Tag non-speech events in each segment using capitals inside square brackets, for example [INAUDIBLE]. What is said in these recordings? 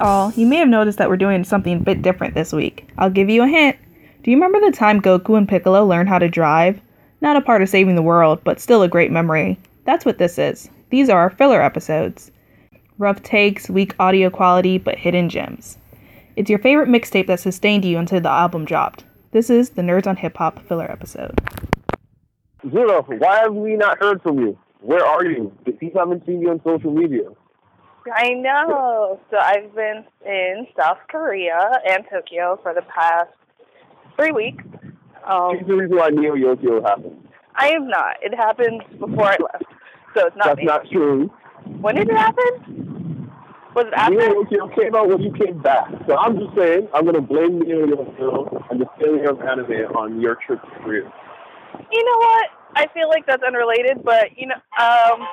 all, you may have noticed that we're doing something a bit different this week. I'll give you a hint. Do you remember the time Goku and Piccolo learned how to drive? Not a part of saving the world, but still a great memory. That's what this is. These are our filler episodes. Rough takes, weak audio quality, but hidden gems. It's your favorite mixtape that sustained you until the album dropped. This is the Nerds on Hip Hop filler episode. Zero, why have we not heard from you? Where are you? The people haven't seen you on social media. I know. So I've been in South Korea and Tokyo for the past three weeks. Um, Here's the reason why Neo Yokio happened. I am not. It happened before I left, so it's not That's me. not true. When did it happen? Was it after? Neo Yokio came out when you came back. So I'm just saying, I'm going to blame Neo Yokio and the failure of anime on your trip to Korea. You know what? I feel like that's unrelated, but you know, um,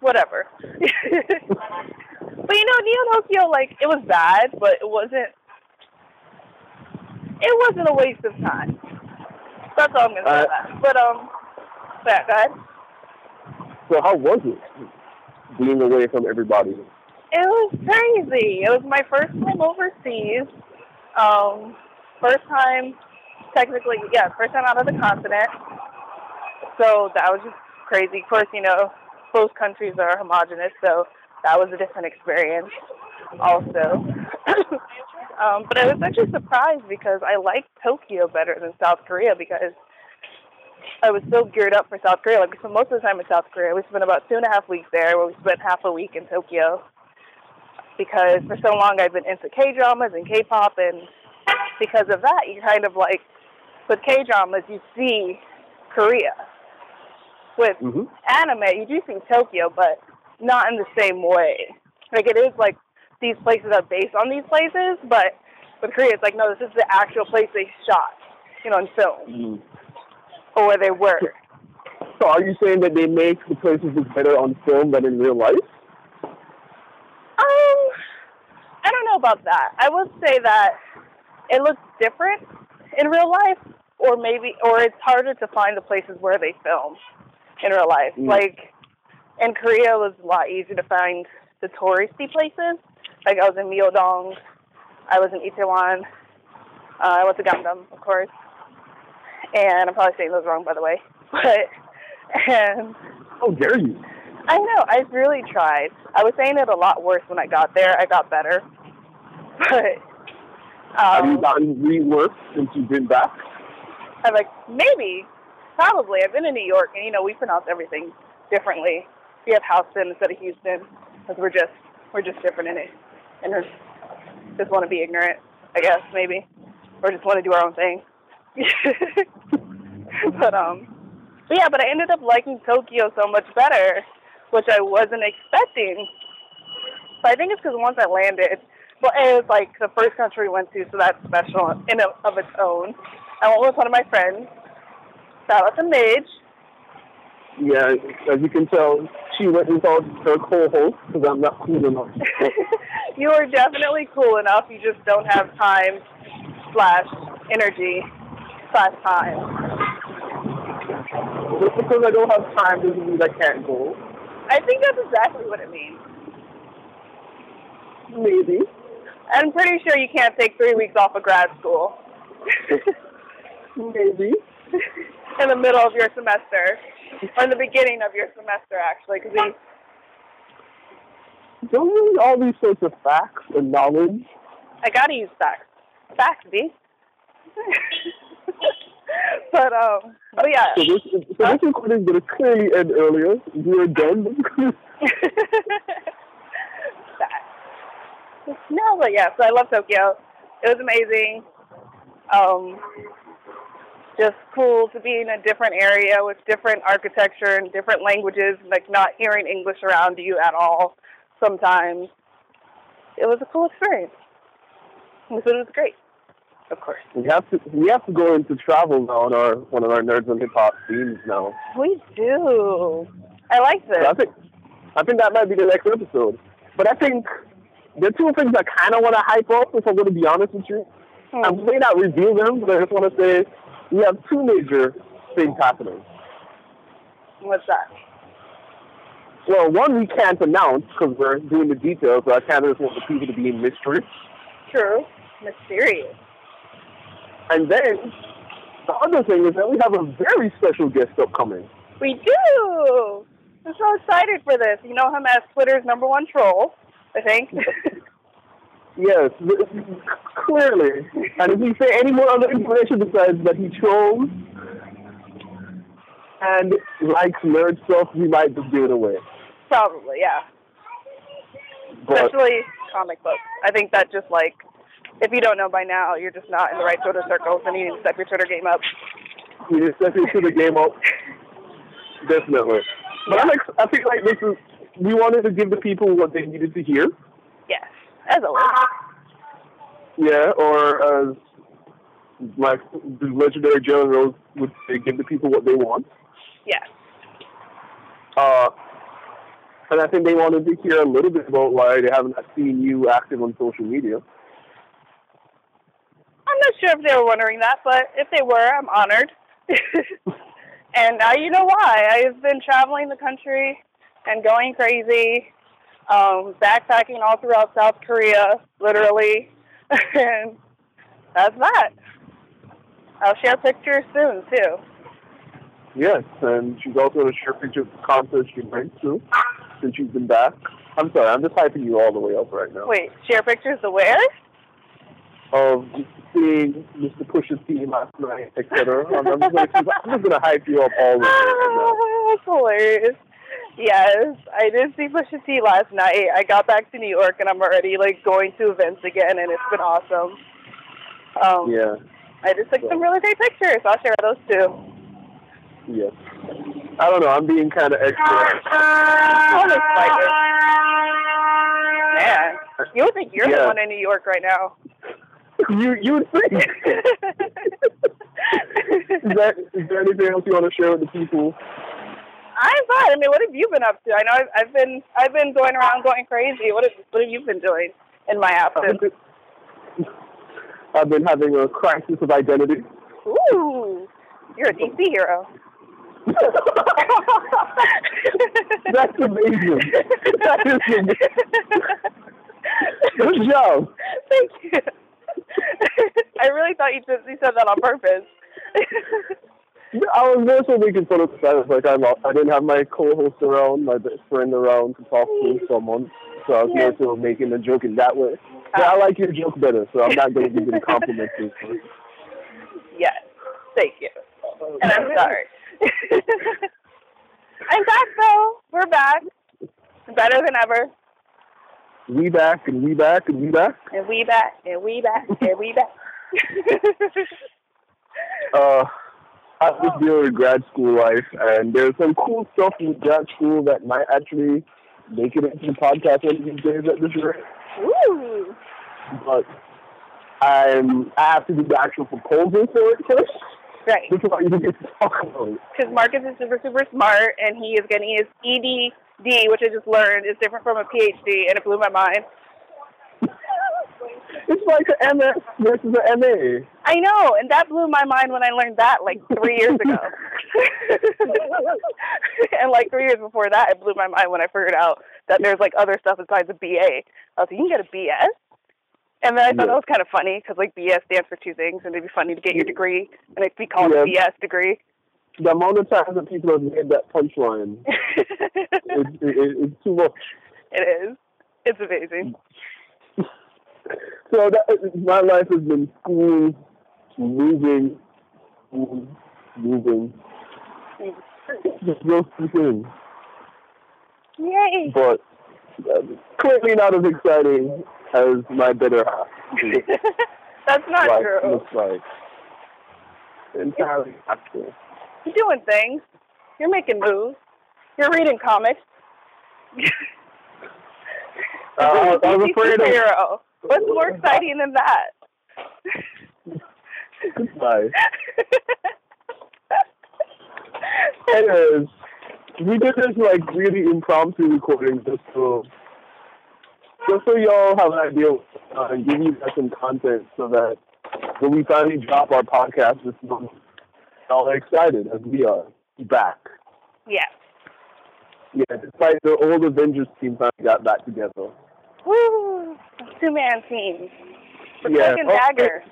whatever. [LAUGHS] but you know, Neo Yokio, like it was bad, but it wasn't. It wasn't a waste of time. That's all I'm gonna say. Uh, that. But um, yeah, go ahead. So how was it being away from everybody? It was crazy. It was my first time overseas. Um, first time, technically, yeah, first time out of the continent. So that was just crazy. Of course, you know, both countries are homogenous, so that was a different experience also. [COUGHS] um, but I was actually surprised because I liked Tokyo better than South Korea because I was so geared up for South Korea. Like, most of the time in South Korea, we spent about two and a half weeks there, where we spent half a week in Tokyo because for so long I've been into K dramas and K pop, and because of that, you kind of like with K dramas, you see Korea. With hmm anime, you do see Tokyo, but not in the same way. Like it is like these places are based on these places, but with Korea, it's like no, this is the actual place they shot, you know, in film Mm. or where they were. So are you saying that they make the places look better on film than in real life? Um, I don't know about that. I would say that it looks different in real life, or maybe, or it's harder to find the places where they film in real life. Mm. Like in Korea, it was a lot easier to find the touristy places. Like I was in Myeongdong, I was in Itaewon, uh, I went to Gangnam, of course, and I'm probably saying those wrong, by the way. [LAUGHS] But and How dare you? I know. I really tried. I was saying it a lot worse when I got there. I got better, [LAUGHS] but Have you um, gotten reworked since you've been back? I'm like maybe, probably. I've been in New York, and you know we pronounce everything differently. We have Houston instead of Houston because we're just we're just different in it, and we just want to be ignorant, I guess maybe, or just want to do our own thing. [LAUGHS] but um, but yeah, but I ended up liking Tokyo so much better, which I wasn't expecting. But I think it's because once I landed, well, it was like the first country we went to, so that's special in and of its own. I went with one of my friends. Shout out to Midge. Yeah, as you can tell, she went without her co-host because I'm not cool enough. [LAUGHS] you are definitely cool enough. You just don't have time slash energy slash time. Just because I don't have time doesn't mean I can't go. I think that's exactly what it means. Maybe. I'm pretty sure you can't take three weeks off of grad school [LAUGHS] Maybe. [LAUGHS] in the middle of your semester, or the beginning of your semester, actually, because we Don't really all these sorts of facts and knowledge. I gotta use facts. Facts, B. [LAUGHS] but um, oh yeah. So this, so this recording is going to clearly end earlier. We're done. [LAUGHS] Facts. No, but yeah. So I love Tokyo. It was amazing. Um, just cool to be in a different area with different architecture and different languages, like not hearing English around you at all. Sometimes it was a cool experience. And the food was great, of course. we have to we have to go into travel now on our one of our nerds and hip hop themes now. We do. I like So I this. think I think that might be the next episode. But I think there are two things I kind of want to hype up. If I'm going to be honest with you, I Hmm. may not reveal them, but I just want to say we have two major things happening. What's that? well, one we can't announce because we're doing the details, so I kind of just want the people to be in mystery. True. Mysterious. And then the other thing is that we have a very special guest upcoming. We do. I'm so excited for this. You know him as Twitter's number one troll, I think. [LAUGHS] Yes, [LAUGHS] clearly. And if we say any more other information besides that he trolls and likes nerd stuff, we might just give it away. Probably, yeah. But Especially comic books. I think that just like, if you don't know by now, you're just not in the right Twitter circles, and you need to step your Twitter game up. we just step into the game up. Definitely. But ex- I feel like this is, we wanted to give the people what they needed to hear. Yes, as always. Yeah, or as my the legendary Rose would say, give the people what they want. Yes. Uh, and I think they wanted to hear a little bit about why they haven't seen you active on social media. I'm not sure if they were wondering that, but if they were, I'm honored. [LAUGHS] and now you know why. I've been traveling the country and going crazy, um, backpacking all throughout South Korea, literally. And [LAUGHS] that's that. Oh, I'll share pictures soon, too. Yes, and she's also going to share pictures of concerts she went to since she's been back. I'm sorry, I'm just hyping you all the way up right now. Wait, share pictures of where? Of seeing Mr. Pusha T last night, etc. I'm, I'm just going to I'm just going to hype you up all the way right [LAUGHS] That's hilarious. Yes, I did see Pusha T last night. I got back to New York and I'm already like going to events again, and it's been awesome. Um. Yeah, I just took some really great pictures. I'll share those too. yes. I don't know. I'm being kind of extra. I'm excited. Man, you would think you're Yeah. the one in New York right now. You you would think. [LAUGHS] is that is there anything else you want to share with the people? I'm fine. I mean, what have you been up to? I know I've, I've been I've been going around going crazy. What have what have you been doing in my absence? I've been having a crisis of identity. Ooh, you're a DC hero. [LAUGHS] That's amazing. That is amazing. Good job. Thank you. [LAUGHS] I really thought you just you said that on purpose. [LAUGHS] I was so making fun of the fact like I'm I didn't have my co-host around, my best friend around to talk to someone, so I was more so making a joke in that way. But I like your joke better, so I'm not going to give you the [LAUGHS] compliments. this time. yes, thank you. And I'm sorry. [LAUGHS] I'm back though. We're back. Better than ever. We back and we back and we back. And we back. And we back. And we back. [LAUGHS] Uh, I just oh. deal with grad school life, and there's some cool stuff in grad school that might actually make it into the podcast one of these days at this rate. Ooh. But I'm I have to do the actual proposal for it first Right. before I even get to talk about. Because Marcus is super, super smart, and he is getting his EDD, which I just learned is different from a PhD, and it blew my mind. It's like an MS versus an MA. I know, and that blew my mind when I learned that like three years ago. [LAUGHS] and like three years before that, it blew my mind when I figured out that there's like other stuff besides a BA. I was like, you can get a BS? And then I thought Yeah. that was kind of funny because like BS stands for two things, and it'd be funny to get your degree and it'd be called Yeah. a BS degree. The amount of times that people have made that punchline, [LAUGHS] it, it, it, it's too much. it is. It's amazing. So that, my life has been school, moving, school, moving. Just those two things. Yay! But uh, clearly not as exciting as my better half. [LAUGHS] That's not life true. looks like. Entirely actual. You're doing things. You're making moves. You're reading comics. Uh, [LAUGHS] I, I was afraid of. What's more exciting than that? Goodbye. Anyways, we did this like really impromptu recording just so just so y'all have an idea uh, and give you guys some content so that when we finally drop our podcast this month, y'all are excited as we are back. yeah. Yeah, despite the old Avengers team finally got back together. Woo! Two man team. The Yeah, Cloak and oh, Dagger.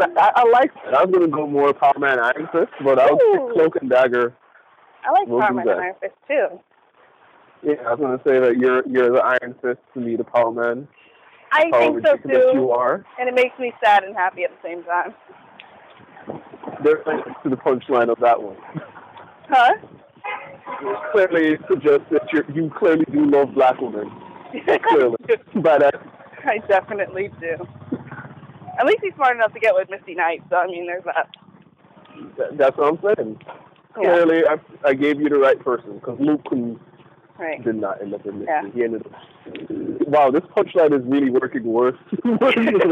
I, I like that. I was gonna go more Power Man Iron Fist, but I'll Ooh. pick Cloak and Dagger. I like We'll Power Man. Iron Fist too. Yeah, I was gonna say that you're you're the Iron Fist to me, the Power Man. I think so that you too. are. And it makes me sad and happy at the same time. There's to the punchline of that one. Huh? Clearly suggests that you you clearly do love black women. [LAUGHS] Clearly, by that. Uh, I definitely do. At least he's smart enough to get with Misty Knight, so I mean, there's that. that- That's what I'm saying. Yeah. Clearly, I, I gave you the right person because Luke couldn't- Right. did not end up in this. Yeah. He ended up. Wow, this punchline is really working worse. [LAUGHS] I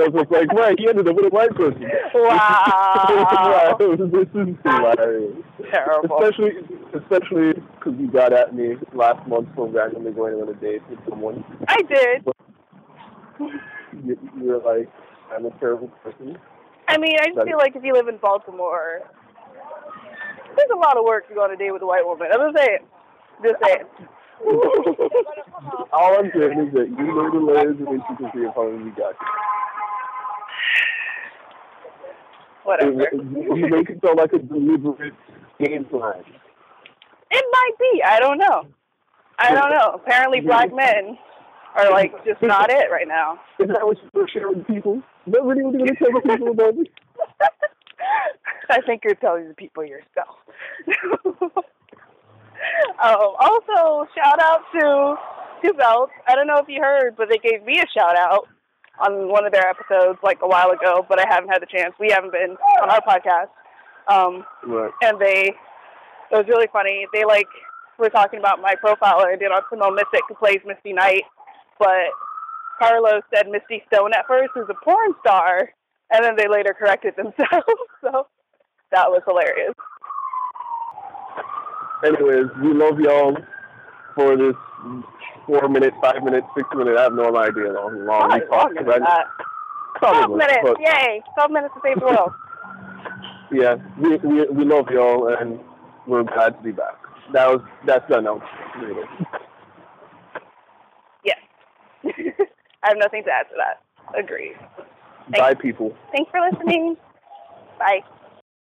was like, right, he ended up with a white person. Wow. [LAUGHS] this is hilarious. Terrible. Especially, especially because you got at me last month for randomly going on a date with someone. I did. You, you're like, I'm a terrible person. I mean, I just feel like if you live in Baltimore, there's a lot of work to go on a date with a white woman. I'm just saying. Just saying. [LAUGHS] All I'm saying is that you know the layers of intricacy of how you got Whatever. You make it sound like a deliberate game plan. Might be. I don't know. I don't know. Apparently, black men are like just not it right now. Is that what you're sharing with people? Is that really what you're going to tell the people about me? [LAUGHS] I think you're telling the people yourself. [LAUGHS] um, also, shout out to Two Belts. I don't know if you heard, but they gave me a shout out on one of their episodes like a while ago, but I haven't had the chance. We haven't been on our podcast. Um, Right. and they, it was really funny. They like were talking about my profile I did on Simone Missick, who plays Misty Knight, but Carlos said Misty Stone at first is a porn star, and then they later corrected themselves. [LAUGHS] so that was hilarious. Anyways, we love y'all for this four minute, five minute, six minute. I have no idea how long Probably we talked about. that. Uh, twelve minutes, but yay! Twelve minutes to save the world. [LAUGHS] yeah, we, we we love y'all and we're glad to be back. That was that's done now. Really. yes. [LAUGHS] I have nothing to add to that. Agreed. Bye, people. Thanks for listening. Bye.